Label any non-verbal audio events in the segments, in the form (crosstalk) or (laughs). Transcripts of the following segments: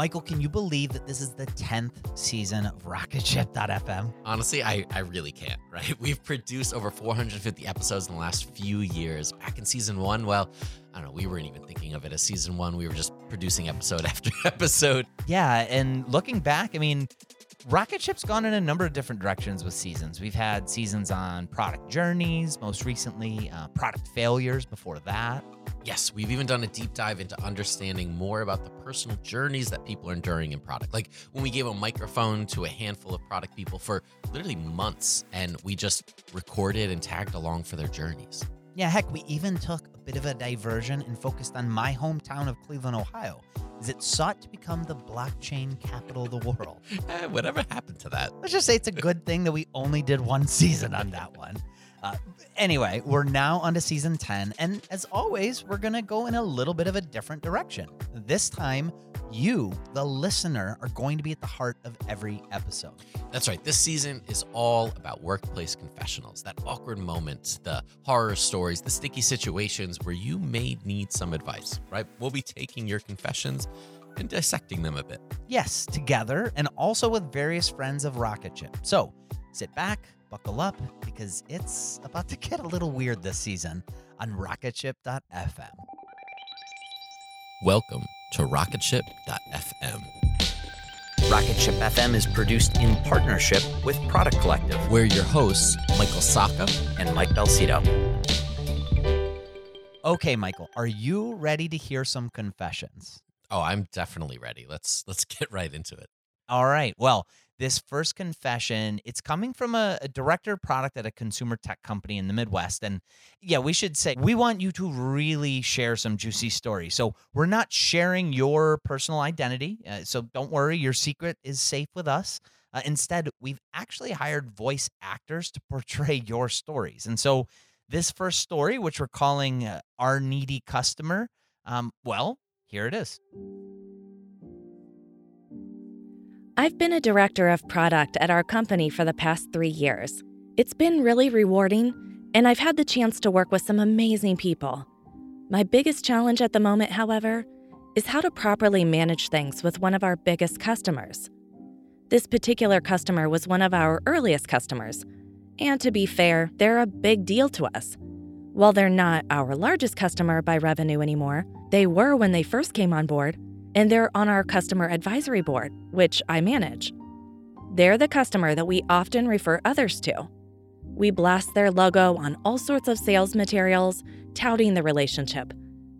Michael, can you believe that this is the 10th season of Rocketship.fm? Honestly, I, I really can't, (laughs) right? We've produced over 450 episodes in the last few years. Back in season one, well, I don't know, we weren't even thinking of it as season one. We were just producing episode (laughs) after episode. Yeah, and looking back, I mean, Rocket Ship's gone in a number of different directions with seasons. We've had seasons on product journeys, most recently, uh, product failures before that. Yes, we've even done a deep dive into understanding more about the personal journeys that people are enduring in product. Like when we gave a microphone to a handful of product people for literally months and we just recorded and tagged along for their journeys. Yeah, heck, we even took a bit of a diversion and focused on my hometown of Cleveland, Ohio, as it sought to become the blockchain capital of the world. (laughs) Eh, whatever happened to that? Let's just say it's a good thing that we only did one season on that one. Uh, anyway, we're now on to season 10, and as always, we're going to go in a little bit of a different direction. This time, you, the listener, are going to be at the heart of every episode. That's right. This season is all about workplace confessionals, that awkward moment, the horror stories, the sticky situations where you may need some advice, right? We'll be taking your confessions and dissecting them a bit. Yes, together, and also with various friends of Rocket Ship. So sit back, buckle up, because it's about to get a little weird this season on rocketship.fm. Welcome to rocketship.fm, Rocketship FM is produced in partnership with Product Collective where your hosts, Michael Sacca, and Mike Belsito. Okay, Michael, are you ready to hear some confessions? Oh, I'm definitely ready. Let's let's (laughs) get right into it. All right. Well, this first confession, it's coming from a, a, director of product at a consumer tech company in the Midwest. And yeah, we should say we want you to really share some juicy stories. So we're not sharing your personal identity. Uh, so don't worry, your secret is safe with us. Uh, instead, we've actually hired voice actors to portray (laughs) your stories. And so this first story, which we're calling uh, Our Needy Customer, um, well, here it is. I've been a director of product at our company for the past three years. It's been really rewarding, and I've had the chance to work with some amazing people. My biggest challenge at the moment, however, is how to properly manage things with one of our biggest customers. This particular customer was one of our earliest customers, and to be fair, they're a big deal to us. While they're not our largest customer by revenue anymore, they were when they first came on board, and they're on our customer advisory board, which I manage. They're the customer that we often refer others to. We blast their logo on all sorts of sales materials, touting the relationship.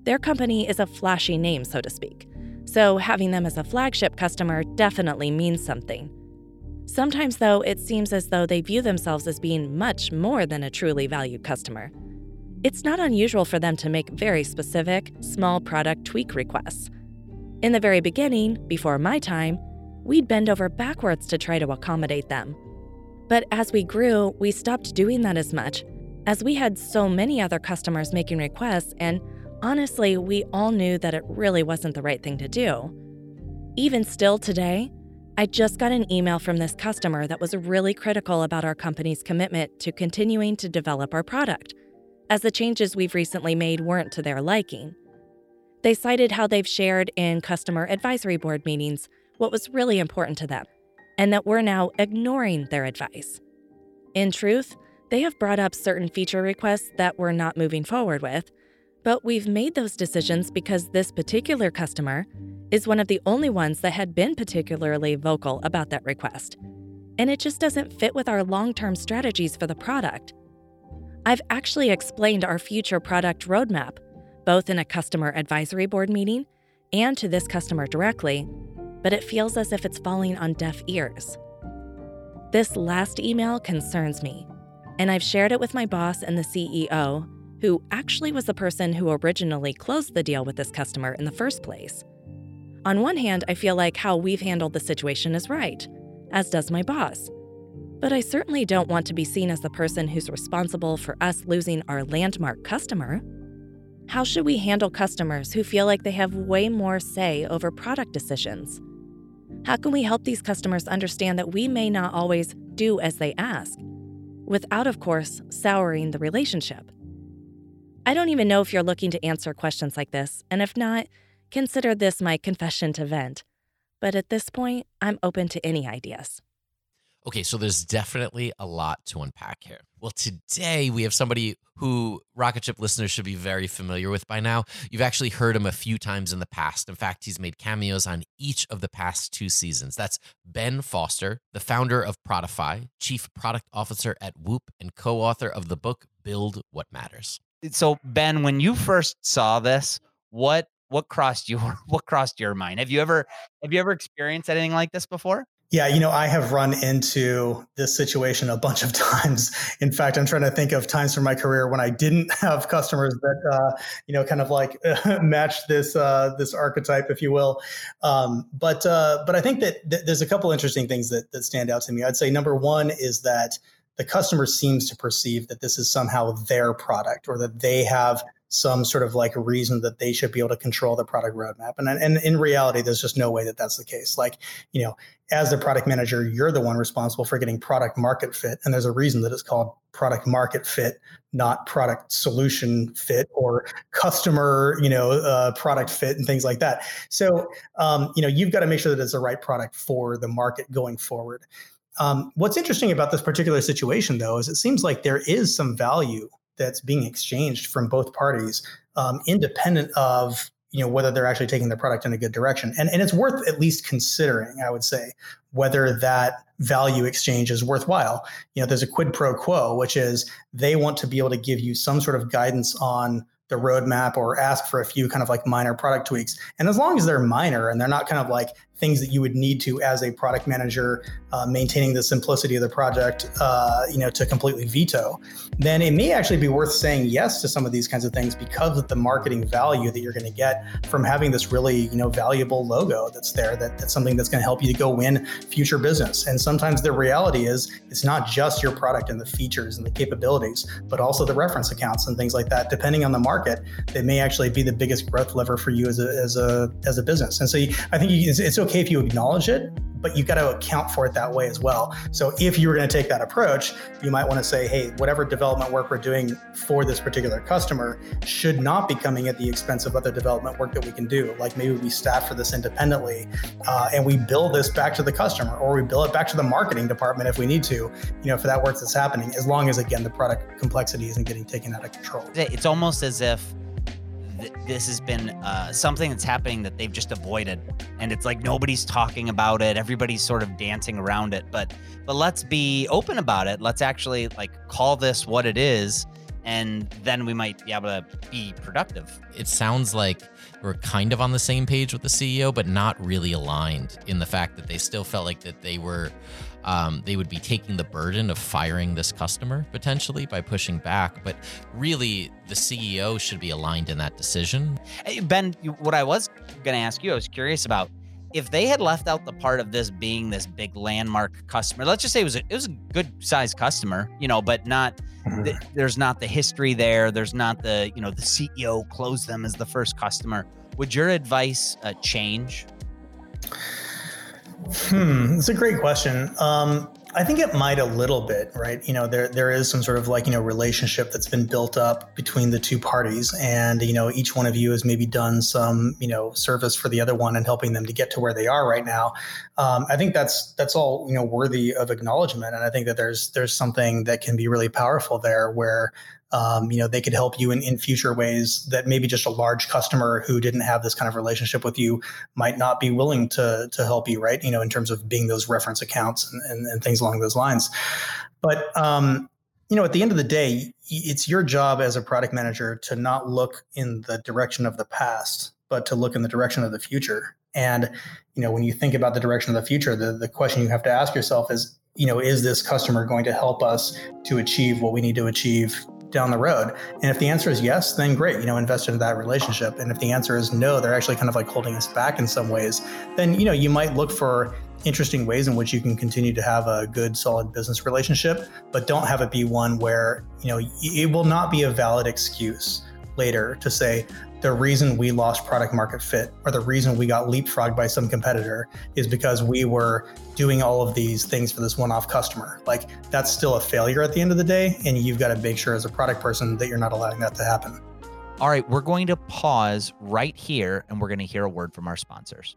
Their company is a flashy name, so to speak, so having them as a flagship customer definitely means something. Sometimes, though, it seems as though they view themselves as being much more than a truly valued customer. It's not unusual for them to make very specific, small product tweak requests in the very beginning, before my time, we'd bend over backwards to try to accommodate them. But as we grew, we stopped doing that as much, as we had so many other customers making requests, and honestly, we all knew that it really wasn't the right thing to do. Even still today, I just got an email from this customer that was really critical about our company's commitment to continuing to develop our product, as the changes we've recently made weren't to their liking. They cited how they've shared in customer advisory board meetings what was really important to them, and that we're now ignoring their advice. In truth, they have brought up certain feature requests that we're not moving forward with, but we've made those decisions because this particular customer is one of the only ones that had been particularly vocal about that request. And it just doesn't fit with our long term strategies for the product. I've actually explained our future product roadmap both in a customer advisory board meeting and to this customer directly, but it feels as if it's falling on deaf ears. This last email concerns me, and I've shared it with my boss and the CEO, who actually was the person who originally closed the deal with this customer in the first place. On one hand, I feel like how we've handled the situation is right, as does my boss. But I certainly don't want to be seen as the person who's responsible for us losing our landmark customer. How should we handle customers who feel like they have way more say over product decisions? How can we help these customers understand that we may not always do as they ask, without, of course, souring the relationship? I don't even know if you're looking to answer questions like this, and if not, consider this my confession to vent. But at this point, I'm open to any ideas. Okay, so there's definitely a lot to unpack here. Well, today we have somebody who Rocket Ship listeners should be very familiar with by now. You've actually heard him a few times in the past. In fact, he's made cameos on each of the past two seasons. That's Ben Foster, the founder of Prodify, chief product officer at Whoop, and co author of the book Build What Matters. So, Ben, when you first saw this, what what crossed your (laughs) what crossed your mind? Have you ever have you ever experienced anything like this before? Yeah, you know, I have run into this situation a bunch of (laughs) times. In fact, I'm trying to think of times from my career when I didn't (laughs) have customers that, uh, you know, kind of like (laughs) uh, match this uh, this archetype, if you will. Um, but uh, but I think that th- there's a couple interesting things that that stand out to me. I'd say number one is that the customer seems to perceive that this is somehow their product or that they have some sort of like a reason that they should be able to control the product roadmap. And, and in reality, there's just no way that that's the case. Like, you know, as the product manager, you're the one responsible for getting product market fit. And there's a reason that it's called product market fit, not product solution fit or customer, you know, uh, product fit and things like that. So, um, you know, you've got to make sure that it's the right product for the market going forward. Um, what's interesting about this particular situation, though, is it seems like there is some value that's being exchanged from both parties, um, independent of you know whether they're actually taking the product in a good direction. And and it's worth at least considering, I would say, whether that value exchange is worthwhile. You know, there's a quid pro quo, which is they want to be able to give you some sort of guidance on the roadmap or ask for a few kind of like minor product tweaks. And as long as they're minor and they're not kind of like things that you would need to as a product manager uh, maintaining the simplicity of the project uh, you know to completely veto then it may actually be worth saying yes to some of these kinds of things because of the marketing value that you're going to get from having this really you know valuable logo that's there that, that's something that's going to help you to go win future business and sometimes the reality is it's not just your product and the features and the capabilities but also the reference accounts and things like that depending on the market they may actually be the biggest growth lever for you as a as a as a business. And so you, i think you, it's, it's okay if you acknowledge it, but you've got to account for it that way as well. So if you were going to take that approach, you might want to say, hey, whatever development work we're doing for this particular customer should not be coming at the expense of other development work that we can do. Like maybe we staff for this independently uh, and we bill this back to the customer or we bill it back to the marketing department if we need to, you know, for that work that's happening, as long as, again, the product complexity isn't getting taken out of control. It's almost as if this has been uh, something that's happening that they've just avoided, and it's like nobody's talking about it. Everybody's sort of dancing around it, but but let's be open about it. Let's actually like call this what it is, and then we might be able to be productive. It sounds like we're kind of on the same page with the CEO, but not really aligned in the fact that they still felt like that they were um, they would be taking the burden of firing this customer potentially by pushing back. But really, the CEO should be aligned in that decision. Hey, ben, what I was going to ask you, I was curious about if they had left out the part of this being this big landmark customer. Let's just say it was a, it was a good sized customer, you know, but not. Mm-hmm. there's not the history there. There's not the you know the CEO closed them as the first customer. Would your advice uh, change? Hmm, it's a great question. Um, I think it might a little bit, right? You know, there there is some sort of like you know relationship that's been built up between the two parties, and you know each one of you has maybe done some you know service for the other one and helping them to get to where they are right now. Um, I think that's that's all you know worthy of acknowledgement, and I think that there's there's something that can be really powerful there where um, you know they could help you in, in future ways that maybe just a large customer who didn't have this kind of relationship with you might not be willing to to help you right? You know in terms of being those reference accounts and, and, and things along those lines. But um, you know at the end of the day it's your job as a product manager to not look in the direction of the past but to look in the direction of the future. And you know when you think about the direction of the future the, the question you have to ask yourself is you know is this customer going to help us to achieve what we need to achieve down the road? And if the answer is yes, then great, you know, invest into that relationship. And if the answer is no, they're actually kind of like holding us back in some ways, then, you know, you might look for interesting ways in which you can continue to have a good solid business relationship but don't have it be one where you know it will not be a valid excuse later to say the reason we lost product market fit or the reason we got leapfrogged by some competitor is because we were doing all of these things for this one-off customer. Like that's still a failure at the end of the day and you've got to make sure as a product person that you're not allowing that to happen. All right we're going to pause right here and we're going to hear a word from our sponsors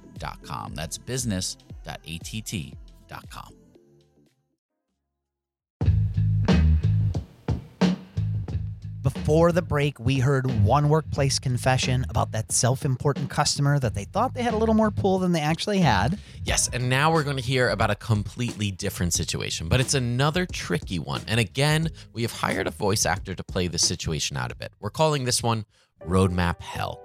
business.att.com. That's business.att.com. Before the break, we heard one workplace confession about that self important customer that they thought they had a little more pull than they actually had. Yes, and now we're going to hear about a completely different situation, but it's another tricky one. And again, we have hired a voice actor to play the situation out a bit. We're calling this one Roadmap Hell.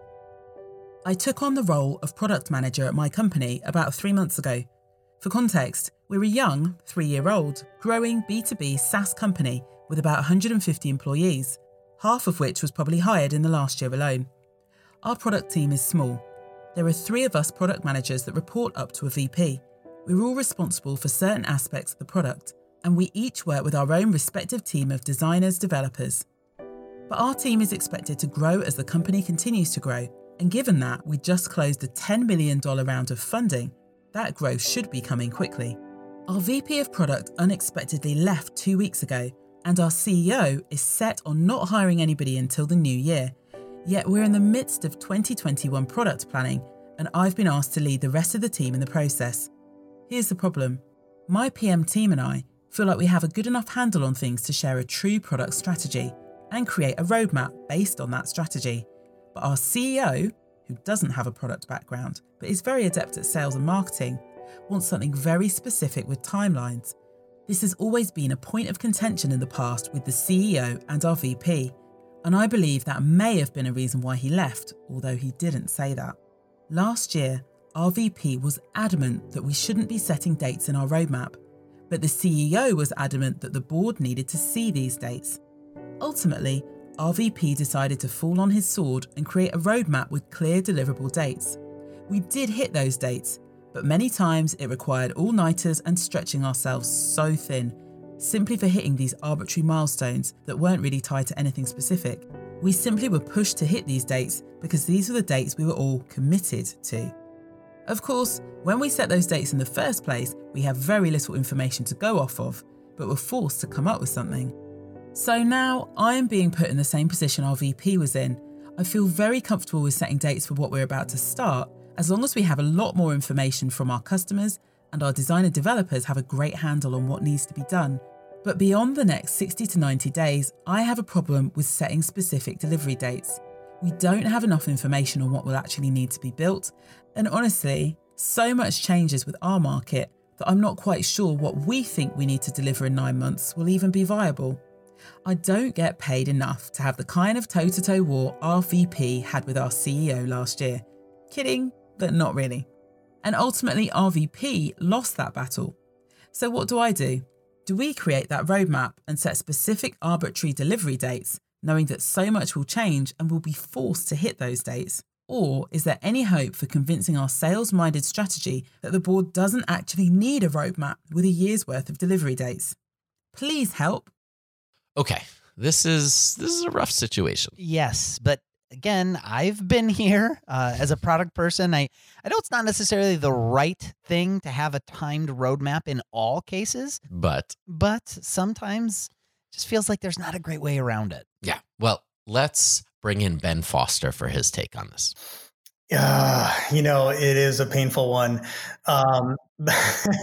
I took on the role of product manager at my company about three months ago. For context, we're a young, three year old, growing B2B SaaS company with about 150 employees, half of which was probably hired in the last year alone. Our product team is small. There are three of us product managers that report up to a VP. We're all responsible for certain aspects of the product, and we each work with our own respective team of designers, developers. But our team is expected to grow as the company continues to grow and given that we just closed a $10 million round of funding, that growth should be coming quickly. Our VP of product unexpectedly left two weeks ago, and our CEO is set on not hiring anybody until the new year. Yet we're in the midst of 2021 product planning, and I've been asked to lead the rest of the team in the process. Here's the problem my PM team and I feel like we have a good enough handle on things to share a true product strategy and create a roadmap based on that strategy. But our CEO, who doesn't have a product background but is very adept at sales and marketing, wants something very specific with timelines. This has always been a point of contention in the past with the CEO and our VP, and I believe that may have been a reason why he left, although he didn't say that. Last year, our VP was adamant that we shouldn't be setting dates in our roadmap, but the CEO was adamant that the board needed to see these dates. Ultimately, our VP decided to fall on his sword and create a roadmap with clear deliverable dates. We did hit those dates, but many times it required all nighters and stretching ourselves so thin, simply for hitting these arbitrary milestones that weren't really tied to anything specific. We simply were pushed to hit these dates because these were the dates we were all committed to. Of course, when we set those dates in the first place, we have very little information to go off of, but were forced to come up with something. So now I am being put in the same position our VP was in. I feel very comfortable with setting dates for what we're about to start, as long as we have a lot more information from our customers and our designer developers have a great handle on what needs to be done. But beyond the next 60 to 90 days, I have a problem with setting specific delivery dates. We don't have enough information on what will actually need to be built, and honestly, so much changes with our market that I'm not quite sure what we think we need to deliver in nine months will even be viable. I don't get paid enough to have the kind of toe to toe war our VP had with our CEO last year. Kidding, but not really. And ultimately, our VP lost that battle. So, what do I do? Do we create that roadmap and set specific arbitrary delivery dates, knowing that so much will change and we'll be forced to hit those dates? Or is there any hope for convincing our sales minded strategy that the board doesn't actually need a roadmap with a year's worth of delivery dates? Please help okay, this is this is a rough situation. Yes, but again, I've been here uh, as a product person. I I know it's not necessarily the right thing to have a timed roadmap in all cases, but but sometimes it just feels like there's not a great way around it. Yeah. Well, let's bring in Ben Foster for his take on this. Yeah, you know, it is a painful one. Um, (laughs)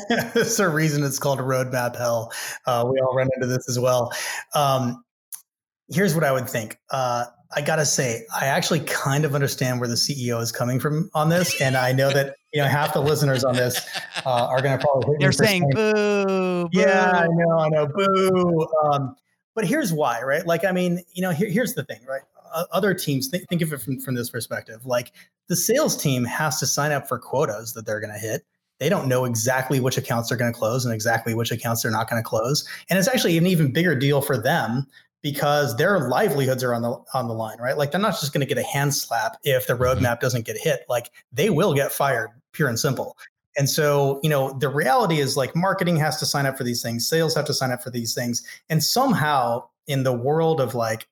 there's a reason it's called a roadmap hell. Uh, we all run into this as well. Um, here's what I would think. Uh, I gotta say, I actually kind of understand where the CEO is coming from on this, and I know that you know half the listeners on this uh, are going to probably. They're saying, "Boo!" boo. Yeah, I know, I know, boo. Um, but here's why, right? Like, I mean, you know, here, here's the thing, right? Other teams think, think of it from, from this perspective like the sales team has to sign up for quotas that they're going to hit they don't know exactly which accounts they're going to close and exactly which accounts they're not going to close and it's actually an even bigger deal for them because their livelihoods are on the on the line right like they're not just going to get a hand slap if the mm-hmm. roadmap doesn't get hit like they will get fired pure and simple and so, you know, the reality is like marketing has to sign up for these things, sales have to sign up for these things. And somehow in the world of like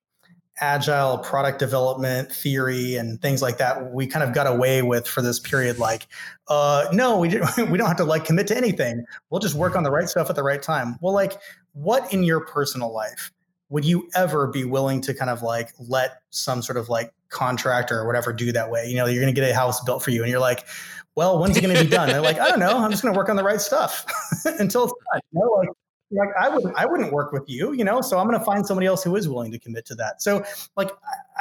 agile product development theory and things like that we kind of got away with for this period like uh, no we, (laughs) we don't have to like commit to anything. We'll just work on the right stuff at the right time. Well like what in your personal life would you ever be willing to kind of like let some sort of like contractor or whatever do that way? You know you're going to get a house built for you and you're like well when's it going to be done? They're like i don't know. I'm just going to work on the right stuff. (laughs) Until it's done you know like like I wouldn't I wouldn't work with you, you know. So I'm going to find somebody else who is willing to commit to that. So like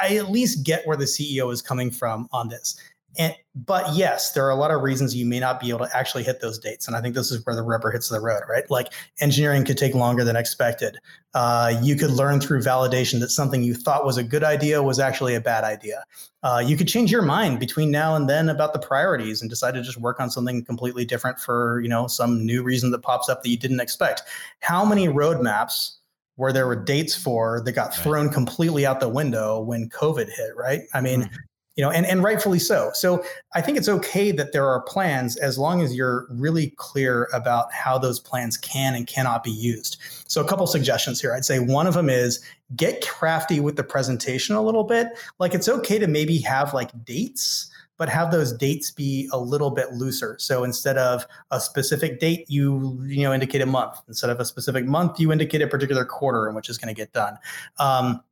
I at least get where the CEO is coming from on this. And, but yes, there are a lot of reasons you may not be able to actually hit those dates. And I think this is where the rubber hits the road, right? Like engineering could take longer than expected. Uh, you could learn through validation that something you thought was a good idea was actually a bad idea. Uh, you could change your mind between now and then about the priorities and decide to just work on something completely different for, you know, some new reason that pops up that you didn't expect. How many roadmaps where there were dates for that got right. thrown completely out the window when COVID hit, right? I mean, mm-hmm you know, and, and rightfully so. So I think it's okay that there are plans as long as you're really clear about how those plans can and cannot be used. So a couple suggestions here. I'd say one of them is get crafty with the presentation a little bit. Like it's okay to maybe have like dates but have those dates be a little bit looser. So instead of a specific date, you you know indicate a month. Instead of a specific month, you indicate a particular quarter in which is going to get done. Um,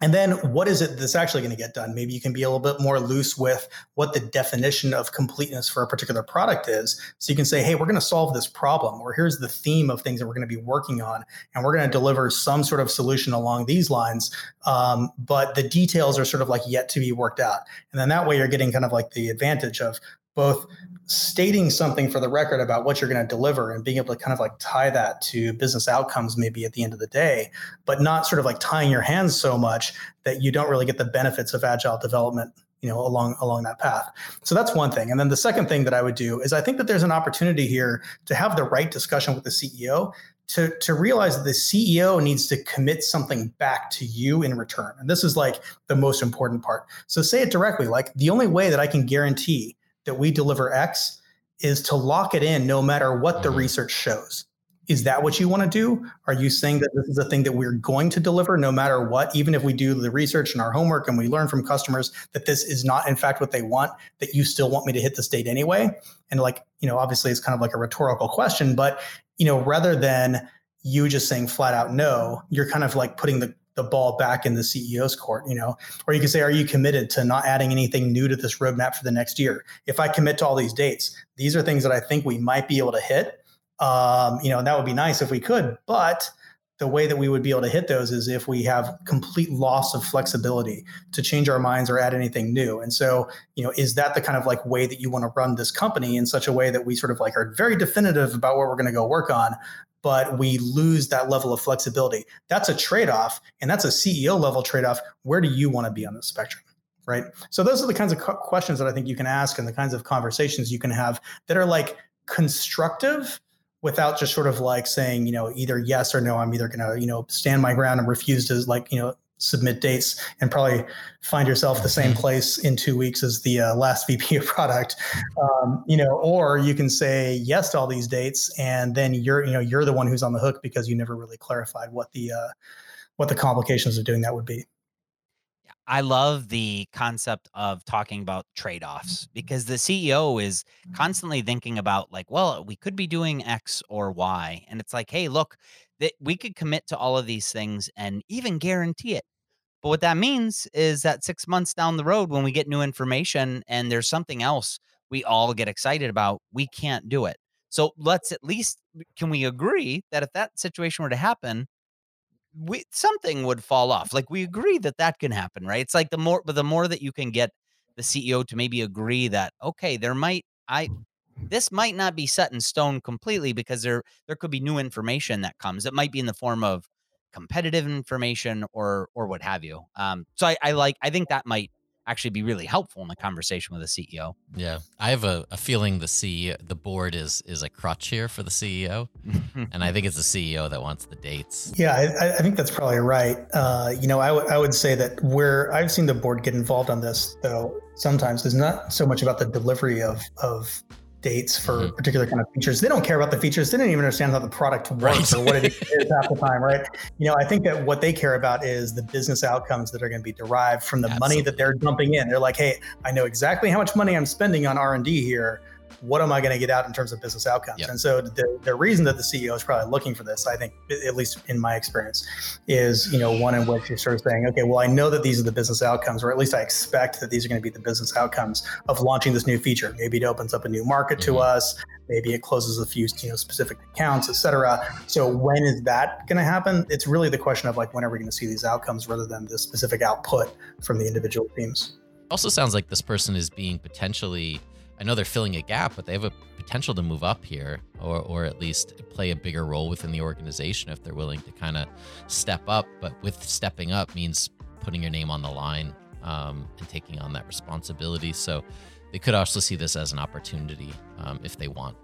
and then what is it that's actually going to get done? Maybe you can be a little bit more loose with what the definition of completeness for a particular product is. So you can say, hey, we're going to solve this problem, or here's the theme of things that we're going to be working on, and we're going to deliver some sort of solution along these lines. Um, but the details are sort of like yet to be worked out. And then that way you're getting kind of like the advantage of both stating something for the record about what you're going to deliver and being able to kind of like tie that to business outcomes maybe at the end of the day but not sort of like tying your hands so much that you don't really get the benefits of agile development you know along along that path so that's one thing and then the second thing that i would do is i think that there's an opportunity here to have the right discussion with the ceo to, to realize that the CEO needs to commit something back to you in return. And this is like the most important part. So say it directly like the only way that I can guarantee that we deliver X is to lock it in no matter what the mm-hmm. research shows. Is that what you want to do? Are you saying that this is a thing that we're going to deliver no matter what, even if we do the research and our homework and we learn from customers that this is not, in fact, what they want, that you still want me to hit this date anyway? And like, you know, obviously it's kind of like a rhetorical question, but, you know, rather than you just saying flat out no, you're kind of like putting the the ball back in the CEO's court, you know, or you can say, are you committed to not adding anything new to this roadmap for the next year? If I commit to all these dates, these are things that I think we might be able to hit. Um, you know, that would be nice if we could, but the way that we would be able to hit those is if we have complete loss of flexibility to change our minds or add anything new. And so, you know, is that the kind of like way that you want to run this company in such a way that we sort of like are very definitive about what we're going to go work on, but we lose that level of flexibility. That's a trade off, and that's a CEO level trade off. Where do you want to be on the spectrum? Right. So, those are the kinds of questions that I think you can ask and the kinds of conversations you can have that are like constructive without just sort of like saying, you know, either yes or no, I'm either going to, you know, stand my ground and refuse to like, you know, submit dates and probably find yourself the same mm-hmm. place in two weeks as the uh, last VP of (laughs) product, um, you know, or you can say yes to all these dates, and then you're, you know, you're the one who's on the hook because you never really clarified what the uh, what the complications of doing that would be. I love the concept of talking about trade offs because the CEO is constantly thinking about, like, well, we could be doing X or Y. And it's like, hey, look, that we could commit to all of these things and even guarantee it. But what that means is that six months down the road, when we get new information and there's something else we all get excited about, we can't do it. So let's at least uh, can we agree that if that situation were to happen, we something would fall off. Like we agree that that can happen, right? It's like the more, but the more that you can get the CEO to maybe agree that okay, there might I this might not be set in stone completely because there there could be new information that comes. It might be in the form of competitive information or or what have you. Um, so I, I like I think that might actually be really helpful in the conversation with the CEO. Yeah, I have a, a feeling the CEO, the board is is a crutch here for the CEO, and I (laughs) think it's the CEO that wants the dates. Yeah, I, I think that's probably right. Uh, you know, I, w- I would say that where I've seen the board get involved on this, though, sometimes is not so much about the delivery of of dates for mm-hmm. particular kind of features. They don't care about the features. They don't even understand how the product works right. or what it is (laughs) half the time, right? You know, I think that what they care about is the business outcomes that are going to be derived from the Absolutely. money that they're dumping in. They're like, hey, I know exactly how much money I'm spending on R and D here what am I going to get out in terms of business outcomes? Yep. And so the, the reason that the CEO is probably looking for this, I think, at least in my experience, is you know one in which you're sort of saying, okay, well, I know that these are the business outcomes, or at least I expect that these are going to be the business outcomes of launching this new feature. Maybe it opens up a new market mm-hmm. to us. Maybe it closes a few you know specific accounts, et cetera. So when is that going to happen? It's really the question of like when are we going to see these outcomes rather than the specific output from the individual teams. Also sounds like this person is being potentially I know they're filling a gap, but they have a potential to move up here or, or at least play a bigger role within the organization if they're willing to kind of step up. But with stepping up means putting your name on the line um, and taking on that responsibility. So they could also see this as an opportunity um, if they want.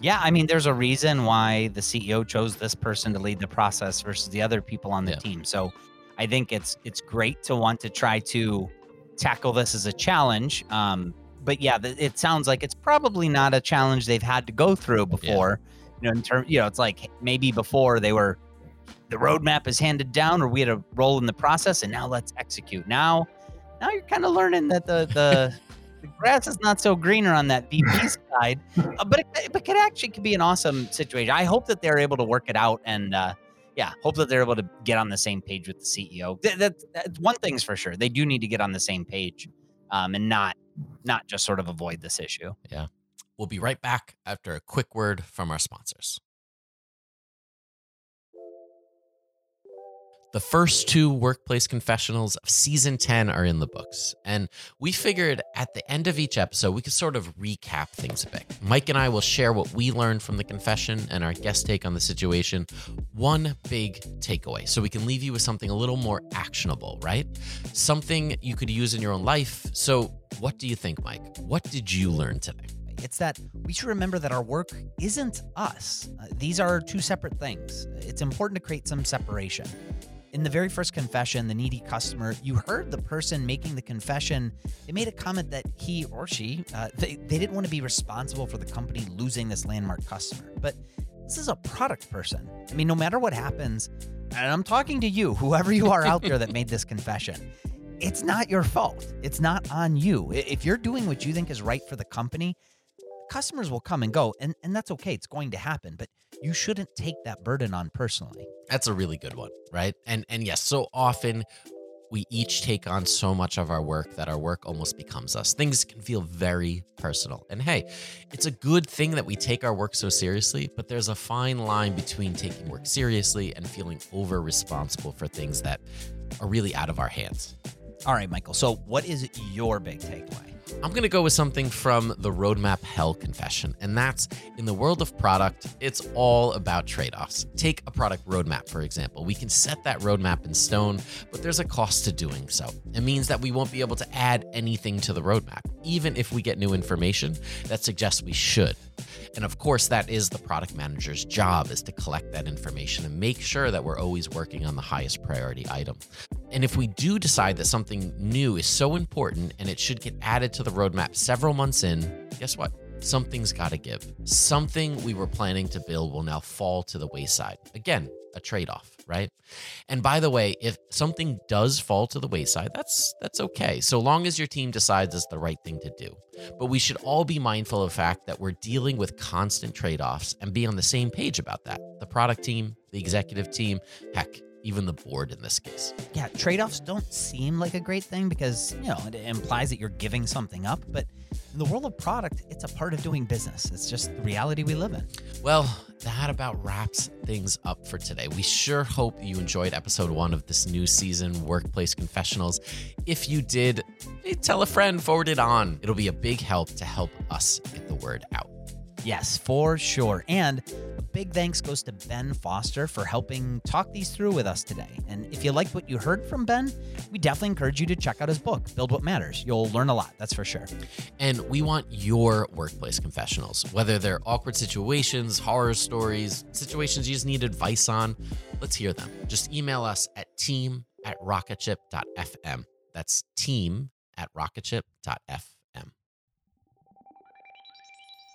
Yeah, I mean, there's a reason why the CEO chose this person to lead the process versus the other people on the yeah. team. So I think it's it's great to want to try to tackle this as a challenge. Um, but yeah, it sounds like it's probably not a challenge they've had to go through before. Yeah. You know, in terms, you know, it's like maybe before they were the roadmap is handed down, or we had a role in the process, and now let's execute. Now, now you're kind of learning that the the the grass is not so greener on that VP (laughs) side, uh, but it, it could actually could be an awesome situation. I hope that they're able to work it out and. Uh, yeah, hope that they're able to get on the same page with the CEO. That, that, that one thing's for sure. They do need to get on the same page, um, and not not just sort of avoid this issue. Yeah. We'll be right back after a quick word from our sponsors. The first two workplace confessionals of season 10 are in the books. And we figured at the end of each episode, we could sort of recap things a bit. Mike and I will share what we learned from the confession and our guest take on the situation. One big takeaway. So we can leave you with something a little more actionable, right? Something you could use in your own life. So, what do you think, Mike? What did you learn today? It's that we should remember that our work isn't us. Uh, these are two separate things. It's important to create some separation. In the very first confession, the needy customer, you heard the person making the confession. They made a comment that he or she, uh, they, they didn't want to be responsible for the company losing this landmark customer. But this is a product person. I mean, no matter what happens, and I'm talking to you, whoever you are out there that made this confession, it's not your fault. It's not on you. If you're doing what you think is right for the company, customers will come and go, and, and that's okay. It's going to happen, but you shouldn't take that burden on personally. That's a really good one, right? And and yes, so often we each take on so much of our work that our work almost becomes us. Things can feel very personal. And hey, it's a good thing that we take our work so seriously, but there's a fine line between taking work seriously and feeling over responsible for things that are really out of our hands. All right, Michael. So, what is your big takeaway? I'm going to go with something from the Roadmap Hell Confession, and that's in the world of product, it's all about trade offs. Take a product roadmap, for example. We can set that roadmap in stone, but there's a cost to doing so. It means that we won't be able to add anything to the roadmap, even if we get new information that suggests we should. And of course, that is the product manager's job is to collect that information and make sure that we're always working on the highest priority item. And if we do decide that something new is so important and it should get added to the roadmap several months in, guess what? Something's got to give. Something we were planning to build will now fall to the wayside. Again, a trade-off, right? And by the way, if something does fall to the wayside, that's that's okay. So long as your team decides it's the right thing to do. But we should all be mindful of the fact that we're dealing with constant trade-offs and be on the same page about that. The product team, the executive team, heck, even the board in this case. Yeah, trade offs don't seem like a great thing because, you know, it implies that you're giving something up. But in the world of product, it's a part of doing business. It's just the reality we live in. Well, that about wraps things up for today. We sure hope you enjoyed episode one of this new season, Workplace Confessionals. If you did, tell a friend, forward it on. It'll be a big help to help us get the word out. Yes, for sure. And a big thanks goes to Ben Foster for helping talk these through with us today. And if you liked what you heard from Ben, we definitely encourage you to check out his book, Build What Matters. You'll learn a lot, that's for sure. And we want your workplace confessionals, whether they're awkward situations, horror stories, situations you just need advice on. Let's hear them. Just email us at team at rocketship.fm. That's team at rocketship.fm.